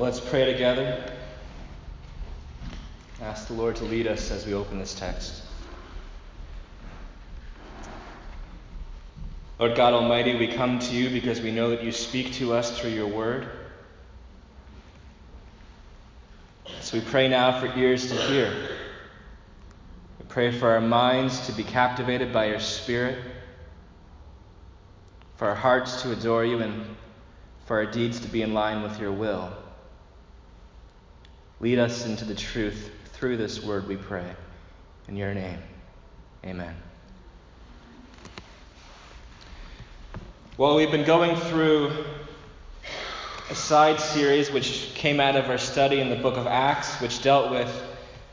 Let's pray together. Ask the Lord to lead us as we open this text. Lord God Almighty, we come to you because we know that you speak to us through your word. So we pray now for ears to hear. We pray for our minds to be captivated by your Spirit, for our hearts to adore you, and for our deeds to be in line with your will. Lead us into the truth through this word, we pray. In your name, amen. Well, we've been going through a side series which came out of our study in the book of Acts, which dealt with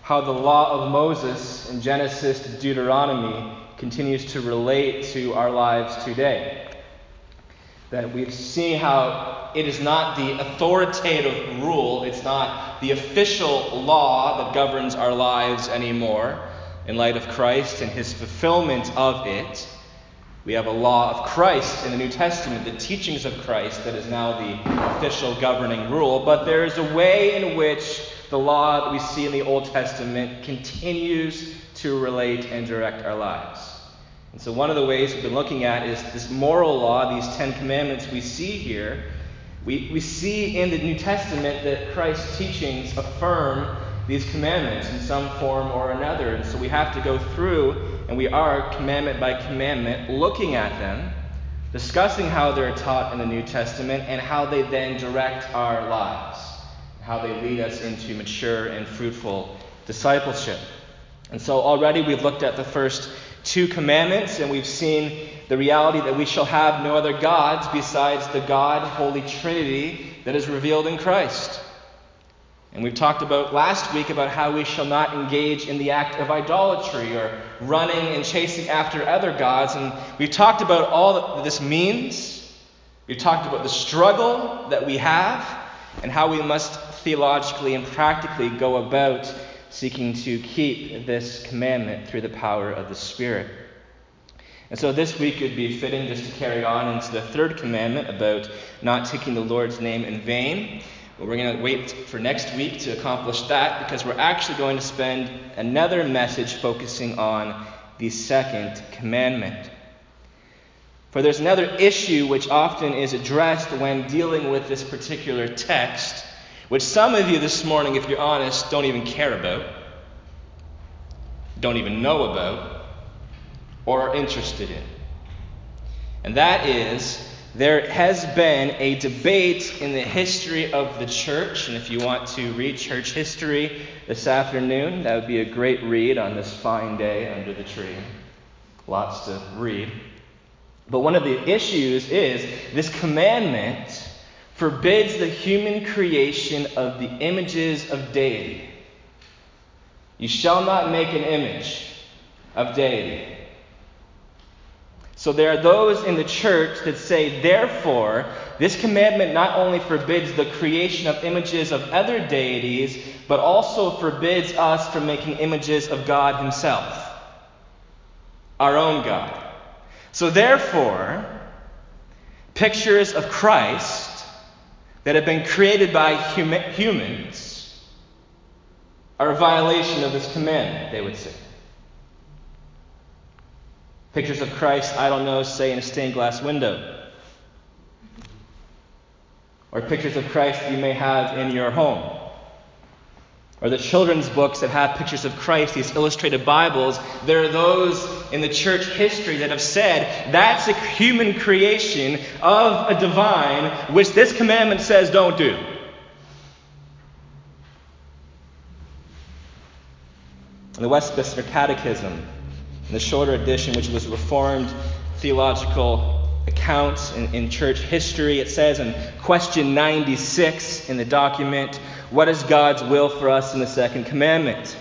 how the law of Moses in Genesis to Deuteronomy continues to relate to our lives today. That we've seen how it is not the authoritative rule, it's not the official law that governs our lives anymore in light of Christ and his fulfillment of it. We have a law of Christ in the New Testament, the teachings of Christ, that is now the official governing rule. But there is a way in which the law that we see in the Old Testament continues to relate and direct our lives. And so, one of the ways we've been looking at is this moral law, these Ten Commandments we see here. We, we see in the New Testament that Christ's teachings affirm these commandments in some form or another. And so, we have to go through, and we are commandment by commandment, looking at them, discussing how they're taught in the New Testament, and how they then direct our lives, how they lead us into mature and fruitful discipleship. And so, already we've looked at the first two commandments, and we've seen the reality that we shall have no other gods besides the God, Holy Trinity, that is revealed in Christ. And we've talked about last week about how we shall not engage in the act of idolatry or running and chasing after other gods. And we've talked about all that this means. We've talked about the struggle that we have and how we must theologically and practically go about seeking to keep this commandment through the power of the Spirit. And so this week would be fitting just to carry on into the third commandment about not taking the Lord's name in vain. But we're going to wait for next week to accomplish that because we're actually going to spend another message focusing on the second commandment. For there's another issue which often is addressed when dealing with this particular text, which some of you this morning, if you're honest, don't even care about, don't even know about, or are interested in. And that is, there has been a debate in the history of the church, and if you want to read church history this afternoon, that would be a great read on this fine day under the tree. Lots to read. But one of the issues is this commandment forbids the human creation of the images of deity. You shall not make an image of deity. So there are those in the church that say, therefore, this commandment not only forbids the creation of images of other deities, but also forbids us from making images of God Himself, our own God. So therefore, pictures of Christ that have been created by hum- humans are a violation of this command, they would say. Pictures of Christ, I don't know, say in a stained glass window. Or pictures of Christ you may have in your home. Or the children's books that have pictures of Christ, these illustrated Bibles, there are those in the church history that have said that's a human creation of a divine, which this commandment says don't do. In the Westminster Catechism, in the shorter edition, which was Reformed theological accounts in, in church history, it says in question 96 in the document, What is God's will for us in the second commandment?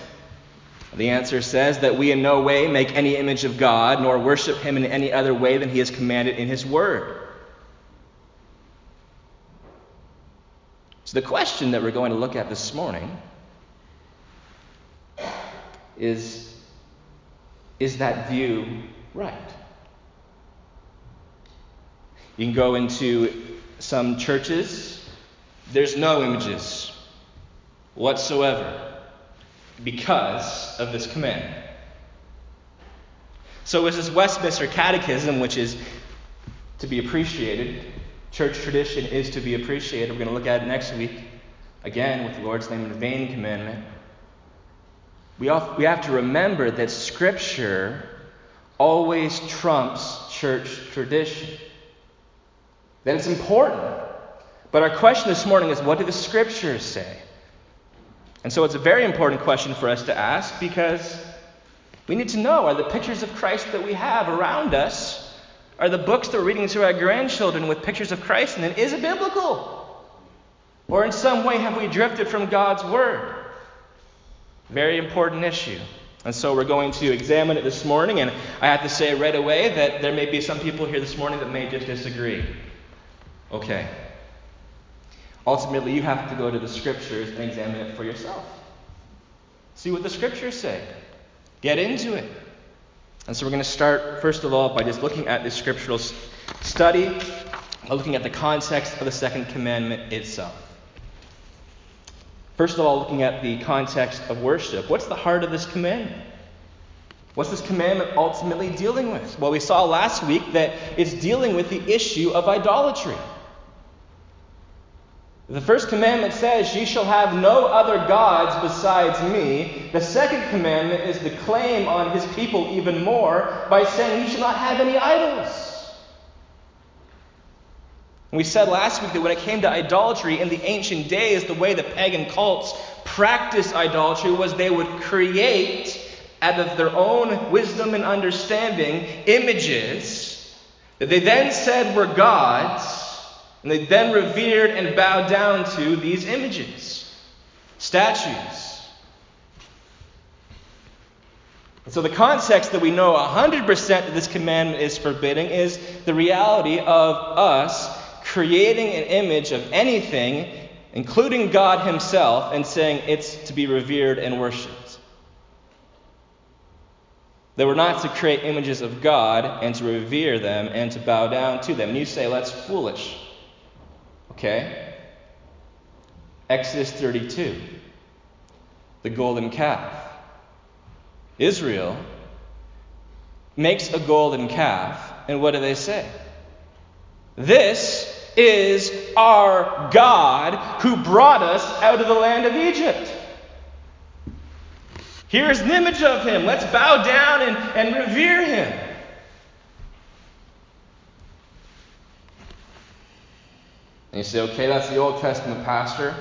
The answer says that we in no way make any image of God, nor worship Him in any other way than He has commanded in His Word. So, the question that we're going to look at this morning is Is that view right? You can go into some churches there's no images whatsoever because of this command. So, is this Westminster Catechism, which is to be appreciated, church tradition is to be appreciated. We're going to look at it next week, again, with the Lord's name in vain commandment. We we have to remember that Scripture always trumps church tradition. That it's important. But our question this morning is what do the Scriptures say? And so it's a very important question for us to ask because we need to know are the pictures of Christ that we have around us, are the books that we're reading to our grandchildren with pictures of Christ in it, is it biblical? Or in some way have we drifted from God's Word? Very important issue. And so we're going to examine it this morning, and I have to say right away that there may be some people here this morning that may just disagree. Okay. Ultimately, you have to go to the Scriptures and examine it for yourself. See what the Scriptures say. Get into it. And so we're going to start, first of all, by just looking at the scriptural study, by looking at the context of the second commandment itself. First of all, looking at the context of worship. What's the heart of this commandment? What's this commandment ultimately dealing with? Well, we saw last week that it's dealing with the issue of idolatry. The first commandment says, Ye shall have no other gods besides me. The second commandment is the claim on his people even more by saying, You shall not have any idols. We said last week that when it came to idolatry in the ancient days, the way the pagan cults practiced idolatry was they would create, out of their own wisdom and understanding, images that they then said were gods, and they then revered and bowed down to these images, statues. And so, the context that we know 100% that this commandment is forbidding is the reality of us creating an image of anything, including God Himself, and saying it's to be revered and worshipped. They were not to create images of God and to revere them and to bow down to them. And you say, that's foolish. Okay? Exodus 32, the golden calf. Israel makes a golden calf, and what do they say? This is our God who brought us out of the land of Egypt. Here's an image of him. Let's bow down and, and revere him. And you say, okay, that's the Old Testament pastor.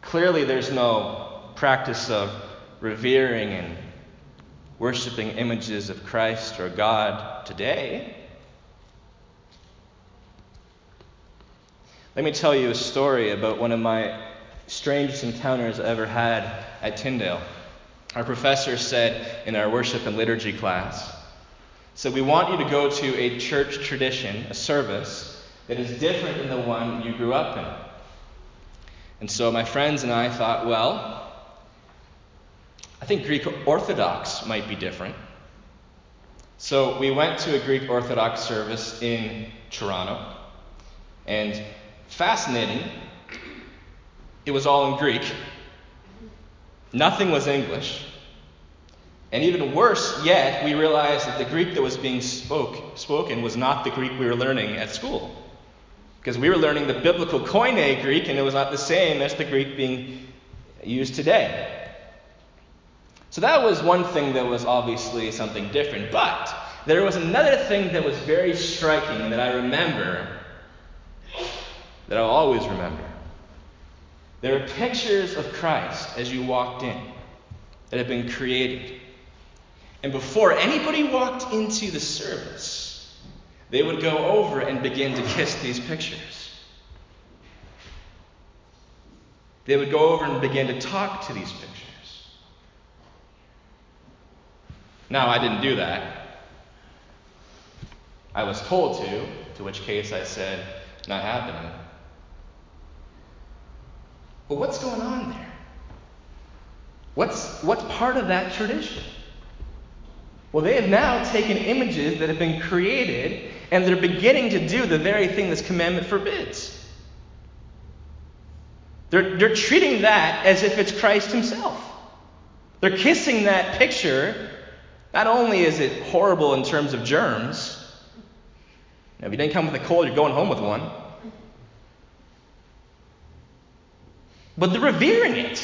Clearly, there's no practice of revering and worshiping images of Christ or God today. Let me tell you a story about one of my strangest encounters I ever had at Tyndale. Our professor said in our worship and liturgy class, so we want you to go to a church tradition, a service, that is different than the one you grew up in. And so my friends and I thought, well, I think Greek Orthodox might be different. So we went to a Greek Orthodox service in Toronto, and Fascinating. It was all in Greek. Nothing was English. And even worse yet, we realized that the Greek that was being spoke, spoken was not the Greek we were learning at school. Because we were learning the biblical Koine Greek, and it was not the same as the Greek being used today. So that was one thing that was obviously something different. But there was another thing that was very striking that I remember that I'll always remember. There are pictures of Christ as you walked in that have been created. And before anybody walked into the service, they would go over and begin to kiss these pictures. They would go over and begin to talk to these pictures. Now, I didn't do that. I was told to, to which case I said, not happening. But what's going on there? What's, what's part of that tradition? Well, they have now taken images that have been created and they're beginning to do the very thing this commandment forbids. They're, they're treating that as if it's Christ Himself. They're kissing that picture. Not only is it horrible in terms of germs, now, if you didn't come with a cold, you're going home with one. But they're revering it.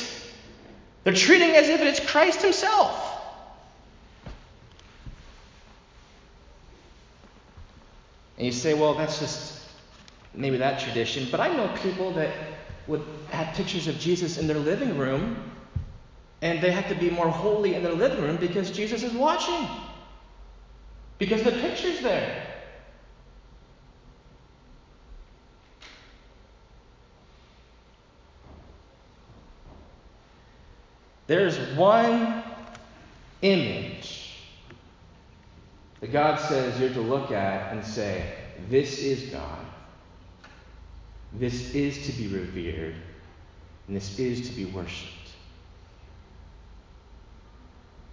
They're treating it as if it's Christ Himself. And you say, well, that's just maybe that tradition. But I know people that would have pictures of Jesus in their living room, and they have to be more holy in their living room because Jesus is watching. Because the picture's there. There's one image that God says you're to look at and say, This is God. This is to be revered. And this is to be worshiped.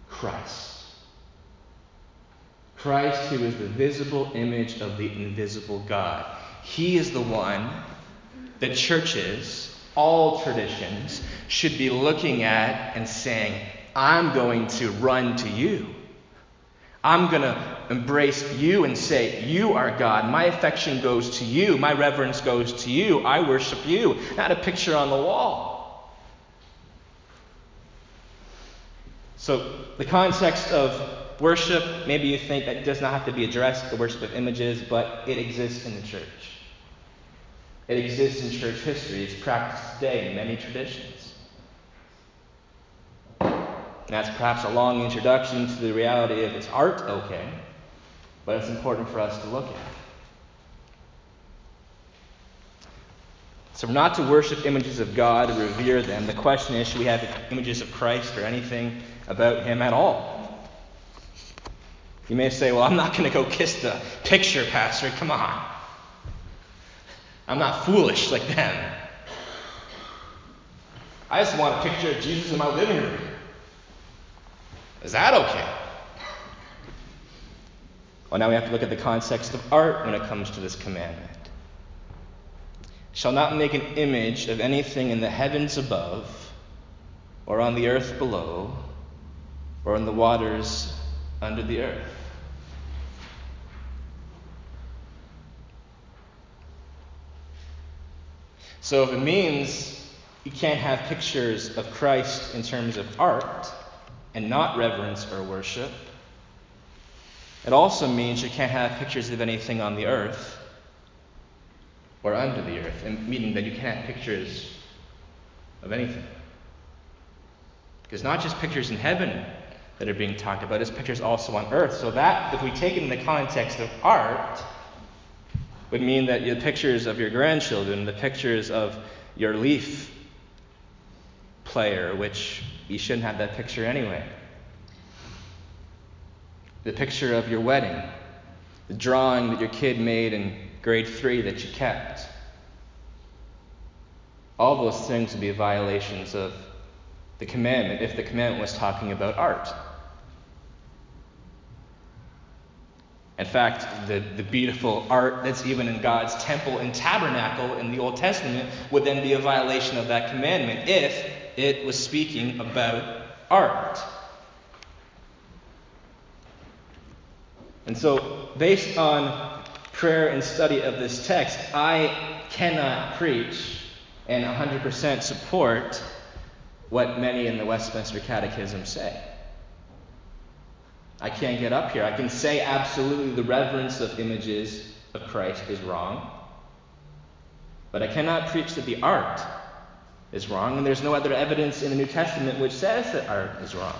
Christ. Christ, who is the visible image of the invisible God. He is the one that churches, all traditions, should be looking at and saying, I'm going to run to you. I'm going to embrace you and say, You are God. My affection goes to you. My reverence goes to you. I worship you. Not a picture on the wall. So, the context of worship, maybe you think that does not have to be addressed, the worship of images, but it exists in the church. It exists in church history. It's practiced today in many traditions. That's perhaps a long introduction to the reality of its art, okay, but it's important for us to look at. So not to worship images of God revere them. The question is should we have images of Christ or anything about Him at all? You may say, well, I'm not going to go kiss the picture, Pastor. Come on. I'm not foolish like them. I just want a picture of Jesus in my living room. Is that okay? Well, now we have to look at the context of art when it comes to this commandment. Shall not make an image of anything in the heavens above, or on the earth below, or in the waters under the earth. So if it means you can't have pictures of Christ in terms of art, and not reverence or worship. It also means you can't have pictures of anything on the earth or under the earth, meaning that you can't have pictures of anything. Because not just pictures in heaven that are being talked about, it's pictures also on earth. So that, if we take it in the context of art, would mean that the pictures of your grandchildren, the pictures of your leaf player, which you shouldn't have that picture anyway. The picture of your wedding, the drawing that your kid made in grade three that you kept. All those things would be violations of the commandment if the commandment was talking about art. In fact, the, the beautiful art that's even in God's temple and tabernacle in the Old Testament would then be a violation of that commandment if it was speaking about art. And so, based on prayer and study of this text, I cannot preach and 100% support what many in the Westminster Catechism say. I can't get up here. I can say absolutely the reverence of images of Christ is wrong, but I cannot preach that the art is wrong, and there's no other evidence in the New Testament which says that art is wrong.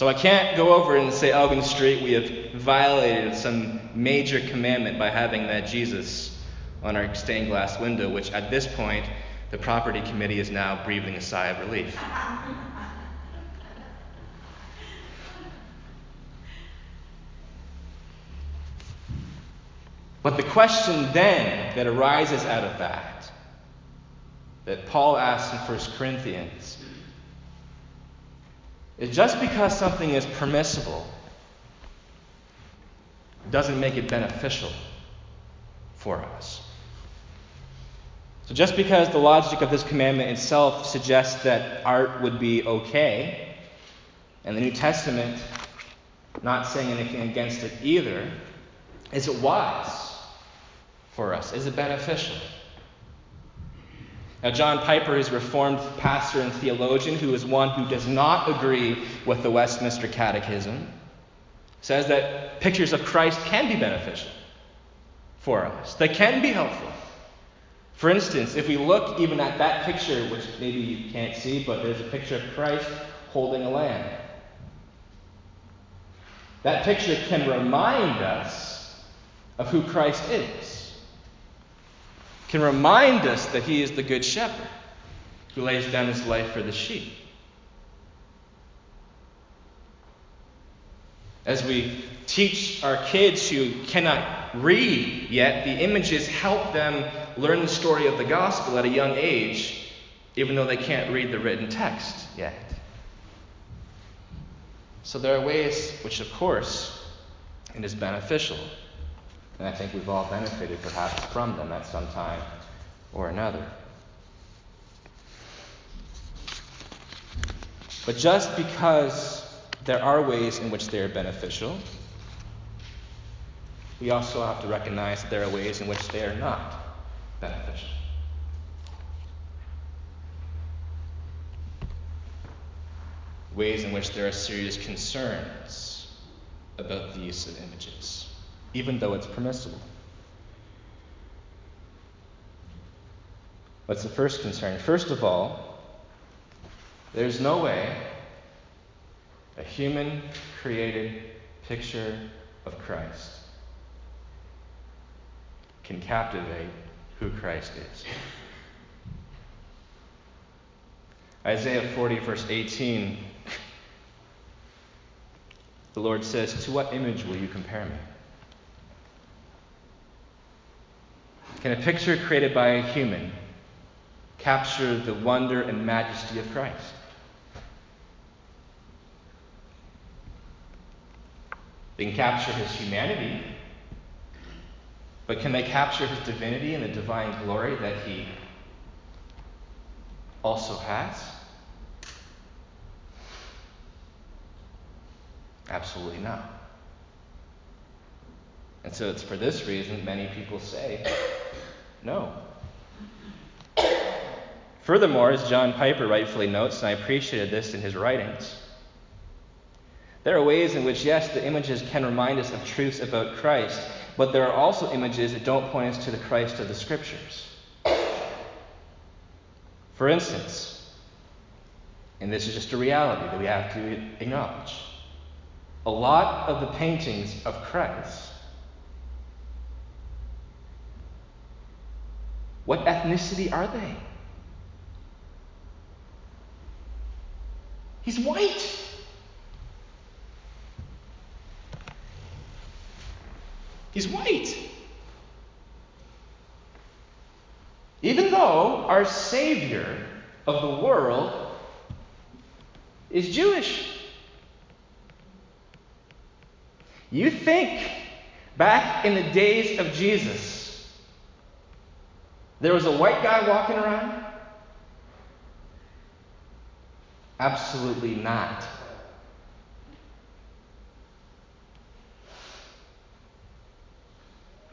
So I can't go over and say, oh, Elgin Street, we have violated some major commandment by having that Jesus on our stained glass window, which at this point the property committee is now breathing a sigh of relief. But the question then that arises out of that, that Paul asks in 1 Corinthians, is just because something is permissible doesn't make it beneficial for us. So, just because the logic of this commandment itself suggests that art would be okay, and the New Testament not saying anything against it either, is it wise for us? Is it beneficial? Now, John Piper is a Reformed pastor and theologian who is one who does not agree with the Westminster Catechism, says that pictures of Christ can be beneficial for us, they can be helpful. For instance, if we look even at that picture, which maybe you can't see, but there's a picture of Christ holding a lamb. That picture can remind us of who Christ is, can remind us that he is the good shepherd who lays down his life for the sheep. As we teach our kids who cannot read yet, the images help them learn the story of the gospel at a young age, even though they can't read the written text yet. So there are ways which, of course, it is beneficial. And I think we've all benefited perhaps from them at some time or another. But just because there are ways in which they are beneficial, we also have to recognize that there are ways in which they are not beneficial. Ways in which there are serious concerns about the use of images, even though it's permissible. What's the first concern? First of all, there's no way a human created picture of Christ can captivate who Christ is. Isaiah 40, verse 18, the Lord says, To what image will you compare me? Can a picture created by a human capture the wonder and majesty of Christ? They can capture his humanity, but can they capture his divinity and the divine glory that he also has? Absolutely not. And so it's for this reason many people say no. Furthermore, as John Piper rightfully notes, and I appreciated this in his writings, there are ways in which, yes, the images can remind us of truths about Christ, but there are also images that don't point us to the Christ of the Scriptures. For instance, and this is just a reality that we have to acknowledge, a lot of the paintings of Christ, what ethnicity are they? He's white. He's white. Even though our Savior of the world is Jewish. You think back in the days of Jesus, there was a white guy walking around? Absolutely not.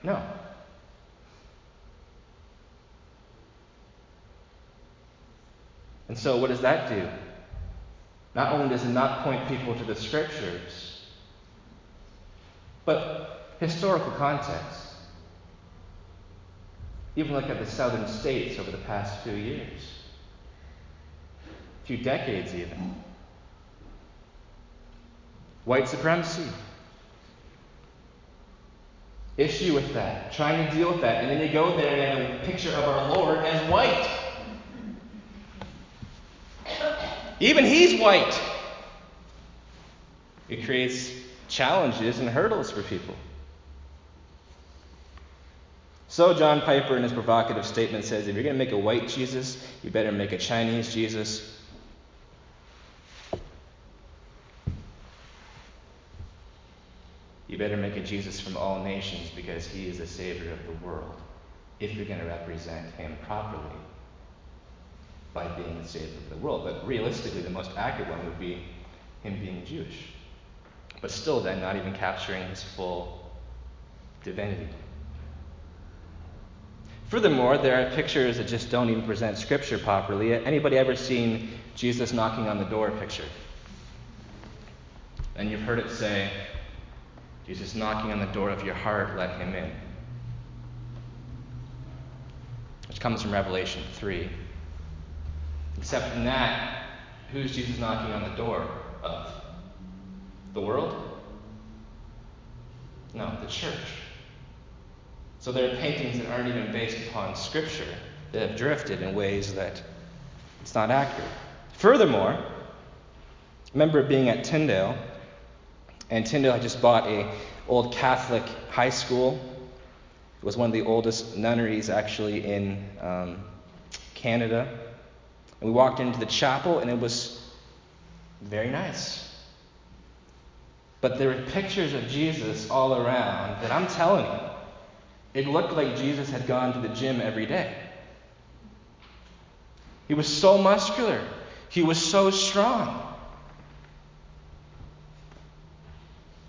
No. And so, what does that do? Not only does it not point people to the scriptures, but historical context. Even look at the southern states over the past few years, a few decades even. White supremacy, issue with that, trying to deal with that. And then you go there and you have a picture of our Lord as white. Even he's white. It creates challenges and hurdles for people. So, John Piper, in his provocative statement, says if you're going to make a white Jesus, you better make a Chinese Jesus You better make a Jesus from all nations because he is the Savior of the world. if you're going to represent him properly by being the Savior of the world. But realistically, the most accurate one would be him being Jewish. But still, then, not even capturing his full divinity. Furthermore, there are pictures that just don't even present Scripture properly. Anybody ever seen Jesus knocking on the door picture? And you've heard it say, Jesus knocking on the door of your heart, let him in. Which comes from Revelation 3. Except in that, who's Jesus knocking on the door of? The world? No, the church. So there are paintings that aren't even based upon Scripture that have drifted in ways that it's not accurate. Furthermore, I remember being at Tyndale, and Tyndale had just bought a old Catholic high school. It was one of the oldest nunneries actually in um, Canada. And we walked into the chapel, and it was very nice. But there were pictures of Jesus all around that I'm telling you, it looked like Jesus had gone to the gym every day. He was so muscular, he was so strong.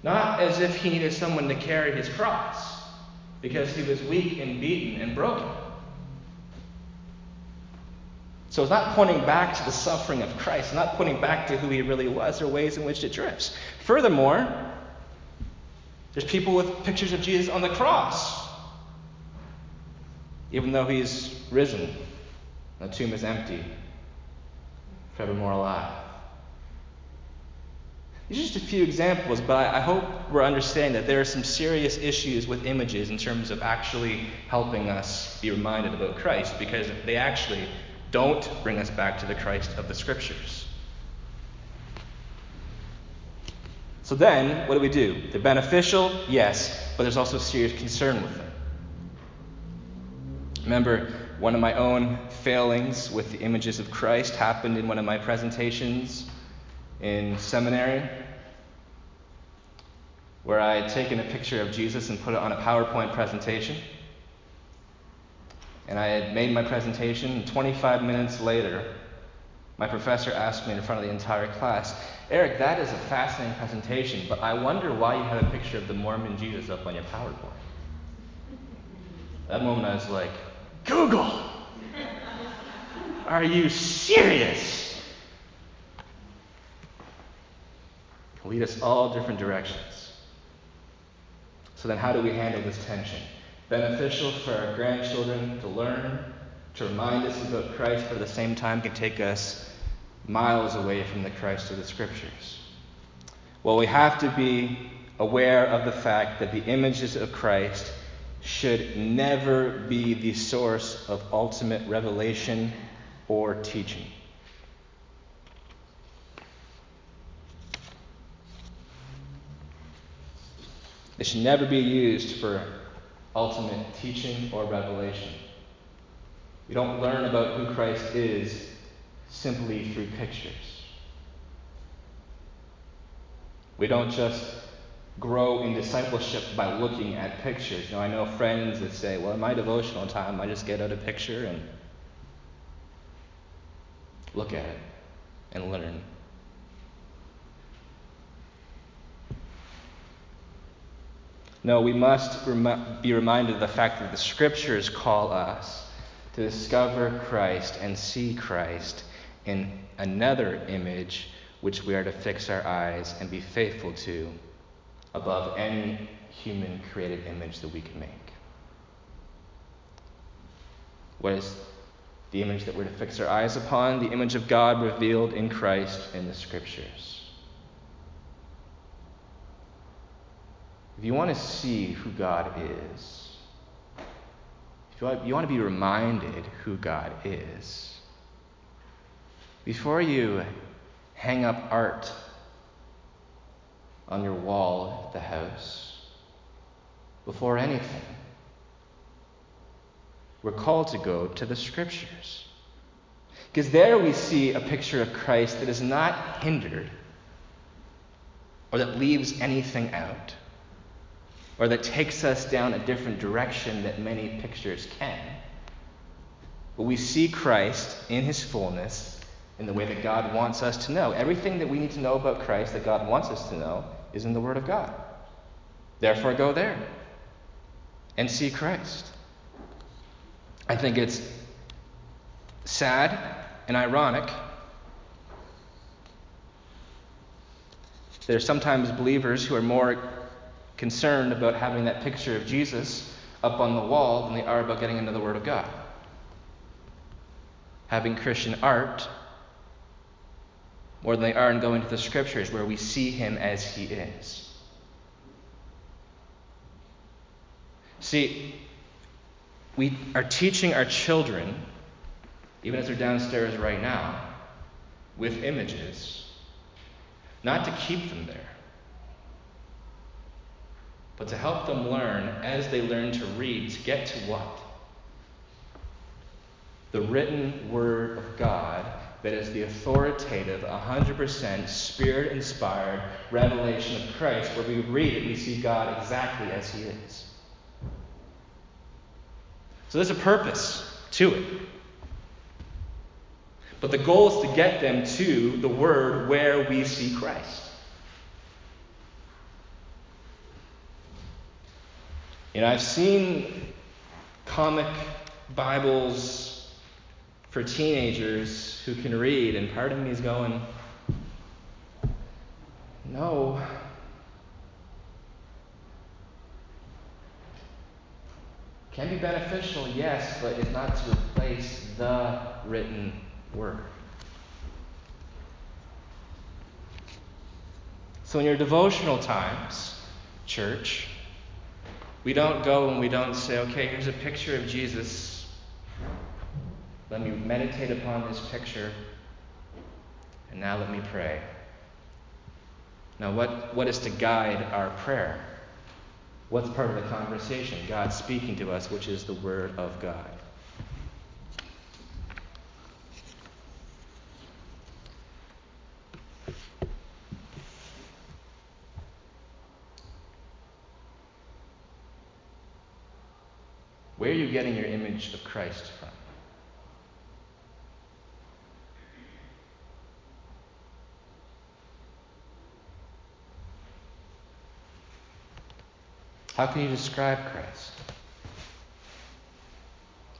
Not as if he needed someone to carry his cross, because he was weak and beaten and broken. So it's not pointing back to the suffering of Christ, not pointing back to who he really was or ways in which it drifts. Furthermore, there's people with pictures of Jesus on the cross, even though he's risen. The tomb is empty, forevermore alive. These are just a few examples, but I hope we're understanding that there are some serious issues with images in terms of actually helping us be reminded about Christ, because they actually don't bring us back to the Christ of the Scriptures. So then, what do we do? They're beneficial, yes, but there's also serious concern with them. Remember, one of my own failings with the images of Christ happened in one of my presentations in seminary, where I had taken a picture of Jesus and put it on a PowerPoint presentation. And I had made my presentation, and 25 minutes later, my professor asked me in front of the entire class, Eric, that is a fascinating presentation, but I wonder why you have a picture of the Mormon Jesus up on your PowerPoint. That moment I was like, Google! Are you serious? Lead us all different directions. So then, how do we handle this tension? beneficial for our grandchildren to learn, to remind us about Christ, but at the same time can take us miles away from the Christ of the Scriptures. Well, we have to be aware of the fact that the images of Christ should never be the source of ultimate revelation or teaching. It should never be used for ultimate teaching or revelation. We don't learn about who Christ is simply through pictures. We don't just grow in discipleship by looking at pictures. You know, I know friends that say, well, in my devotional time, I just get out a picture and look at it and learn. No, we must be reminded of the fact that the Scriptures call us to discover Christ and see Christ in another image which we are to fix our eyes and be faithful to above any human created image that we can make. What is the image that we're to fix our eyes upon? The image of God revealed in Christ in the Scriptures. If you want to see who God is, if you want, you want to be reminded who God is, before you hang up art on your wall at the house, before anything, we're called to go to the Scriptures. Because there we see a picture of Christ that is not hindered or that leaves anything out. or that takes us down a different direction that many pictures can. But we see Christ in his fullness in the way that God wants us to know. Everything that we need to know about Christ that God wants us to know is in the Word of God. Therefore, go there and see Christ. I think it's sad and ironic There are sometimes believers who are more concerned about having that picture of Jesus up on the wall than they are about getting into the Word of God. Having Christian art more than they are in going to the Scriptures where we see Him as He is. See, we are teaching our children, even as they're downstairs right now, with images not to keep them there, but to help them learn as they learn to read to get to what? The written Word of God that is the authoritative, 100% spirit inspired revelation of Christ, where we read it, we see God exactly as He is. So there's a purpose to it. But the goal is to get them to the Word where we see Christ. You know, I've seen comic Bibles for teenagers who can read, and part of me is going, no. Can be beneficial, yes, but it's not to replace the written word. So, in your devotional times, church, we don't go and we don't say, okay, here's a picture of Jesus. Let me meditate upon this picture. And now let me pray. Now, what, what is to guide our prayer? What's part of the conversation? God speaking to us, which is the Word of God. Where are you getting your image of Christ from? How can you describe Christ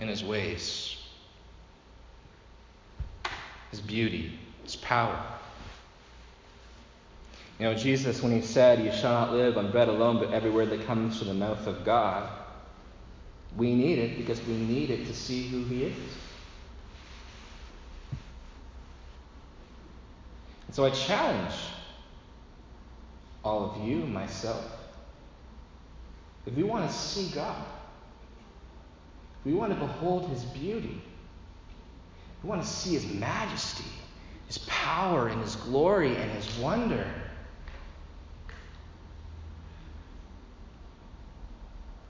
and his ways, his beauty, his power? You know, Jesus, when he said, You shall not live on bread alone, but every word that comes from the mouth of God, we need it because we need it to see who He is. And so I challenge all of you, myself, if we want to see God, we want to behold His beauty, we want to see His majesty, His power, and His glory, and His wonder.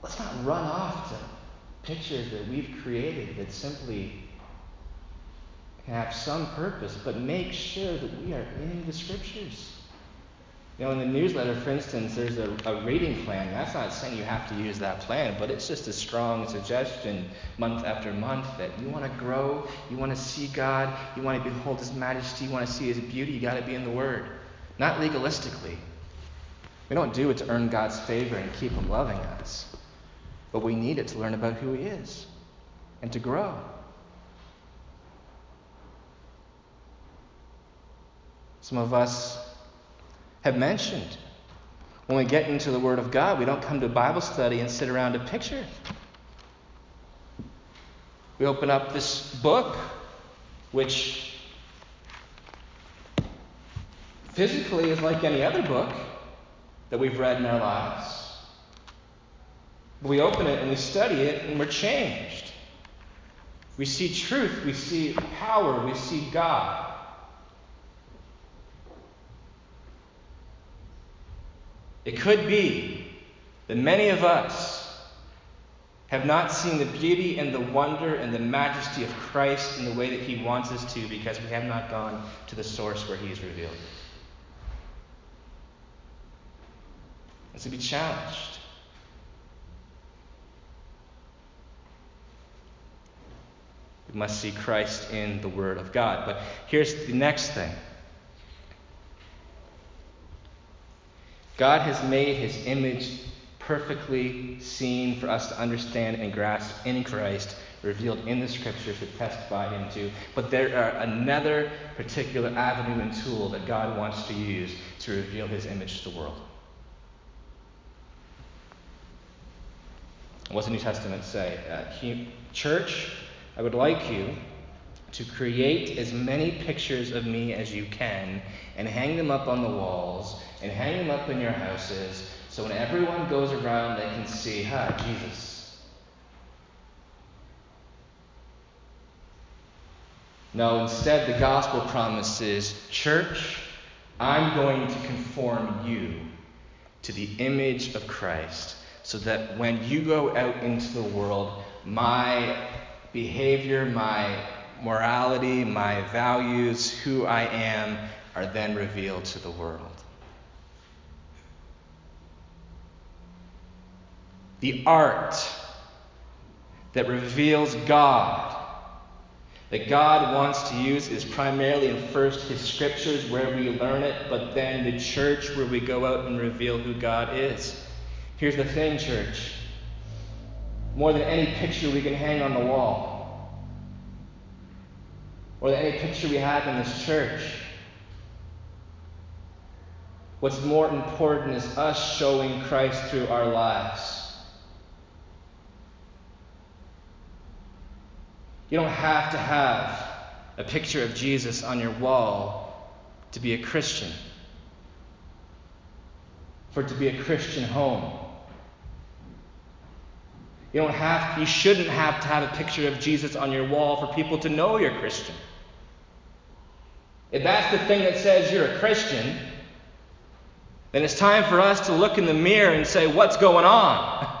Let's not run off to pictures that we've created that simply have some purpose, but make sure that we are in the scriptures. You know, in the newsletter, for instance, there's a, a reading plan. That's not saying you have to use that plan, but it's just a strong suggestion month after month that you want to grow, you want to see God, you want to behold His majesty, you want to see His beauty, you got to be in the Word. Not legalistically. We don't do it to earn God's favor and keep Him loving us. But we need it to learn about who He is and to grow. Some of us have mentioned when we get into the Word of God, we don't come to Bible study and sit around a picture. We open up this book, which physically is like any other book that we've read in our lives. We open it and we study it and we're changed. We see truth, we see power, we see God. It could be that many of us have not seen the beauty and the wonder and the majesty of Christ in the way that He wants us to because we have not gone to the source where He is revealed. And to be challenged. We must see Christ in the Word of God. But here's the next thing God has made his image perfectly seen for us to understand and grasp in Christ, revealed in the scriptures to testify him to. But there are another particular avenue and tool that God wants to use to reveal his image to the world. What's the New Testament say? Uh, church, I would like you to create as many pictures of me as you can and hang them up on the walls and hang up in your houses so when everyone goes around, they can see, hi, Jesus. No, instead, the gospel promises, church, I'm going to conform you to the image of Christ so that when you go out into the world, my behavior, my morality, my values, who I am, are then revealed to the world. The art that reveals God, that God wants to use, is primarily in first His scriptures where we learn it, but then the church where we go out and reveal who God is. Here's the thing, church. More than any picture we can hang on the wall, or than any picture we have in this church, what's more important is us showing Christ through our lives. You don't have to have a picture of Jesus on your wall to be a Christian, for it to be a Christian home. You don't have you shouldn't have to have a picture of Jesus on your wall for people to know you're Christian. If that's the thing that says you're a Christian, then it's time for us to look in the mirror and say, what's going on?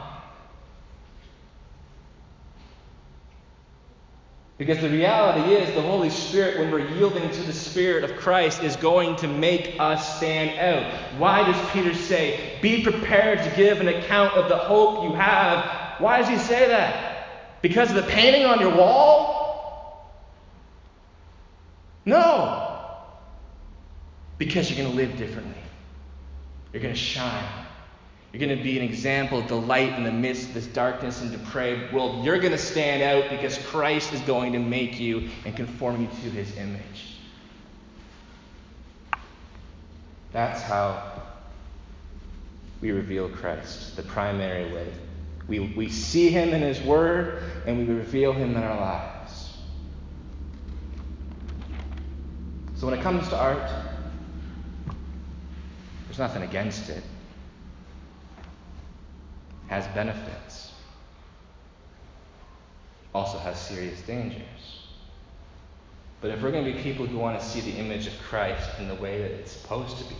Because the reality is, the Holy Spirit, when we're yielding to the Spirit of Christ, is going to make us stand out. Why does Peter say, Be prepared to give an account of the hope you have why does he say that? Because of the painting on your wall? No. Because you're going to live differently. You're going to shine. You're going to be an example, the light in the midst of this darkness and depraved world. You're going to stand out because Christ is going to make you and conform you to his image. That's how we reveal Christ, the primary way we, we see him in his word and we reveal him in our lives. So when it comes to art, there's nothing against it. Has benefits. Also has serious dangers. But if we're going to be people who want to see the image of Christ in the way that it's supposed to be,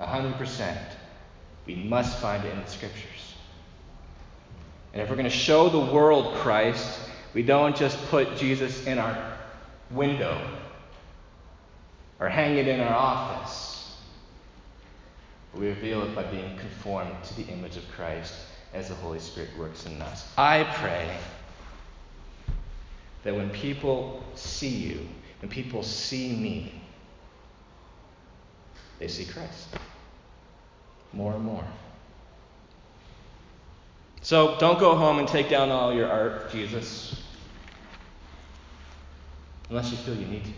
100%, we must find it in the Scriptures. And if we're going to show the world Christ, we don't just put Jesus in our window or hang it in our office. We reveal it by being conformed to the image of Christ as the Holy Spirit works in us. I pray that when people see you, when people see me, they see Christ more and more. So don't go home and take down all your art, Jesus, unless you feel you need to.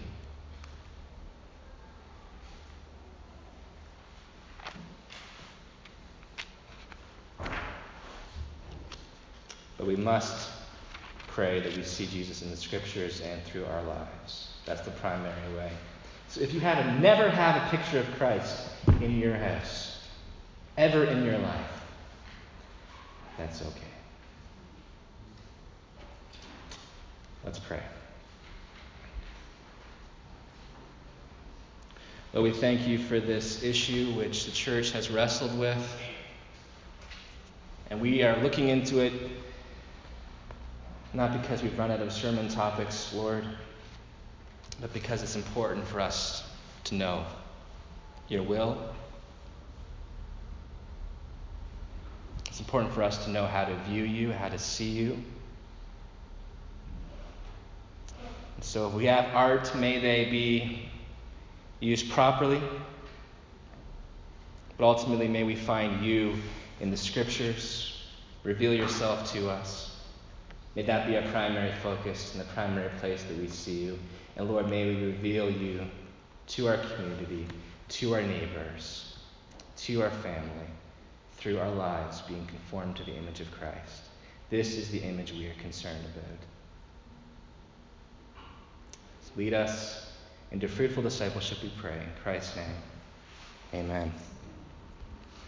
We must pray that we see Jesus in the scriptures and through our lives. That's the primary way. So if you have never have a picture of Christ in your house, ever in your life, that's okay. Let's pray. Lord, we thank you for this issue which the church has wrestled with. And we are looking into it not because we've run out of sermon topics, Lord, but because it's important for us to know your will It's important for us to know how to view you, how to see you. So if we have art, may they be used properly. But ultimately, may we find you in the scriptures. Reveal yourself to us. May that be our primary focus and the primary place that we see you. And Lord, may we reveal you to our community, to our neighbors, to our family, through our lives being conformed to the image of Christ. This is the image we are concerned about. Lead us into fruitful discipleship, we pray. In Christ's name, amen.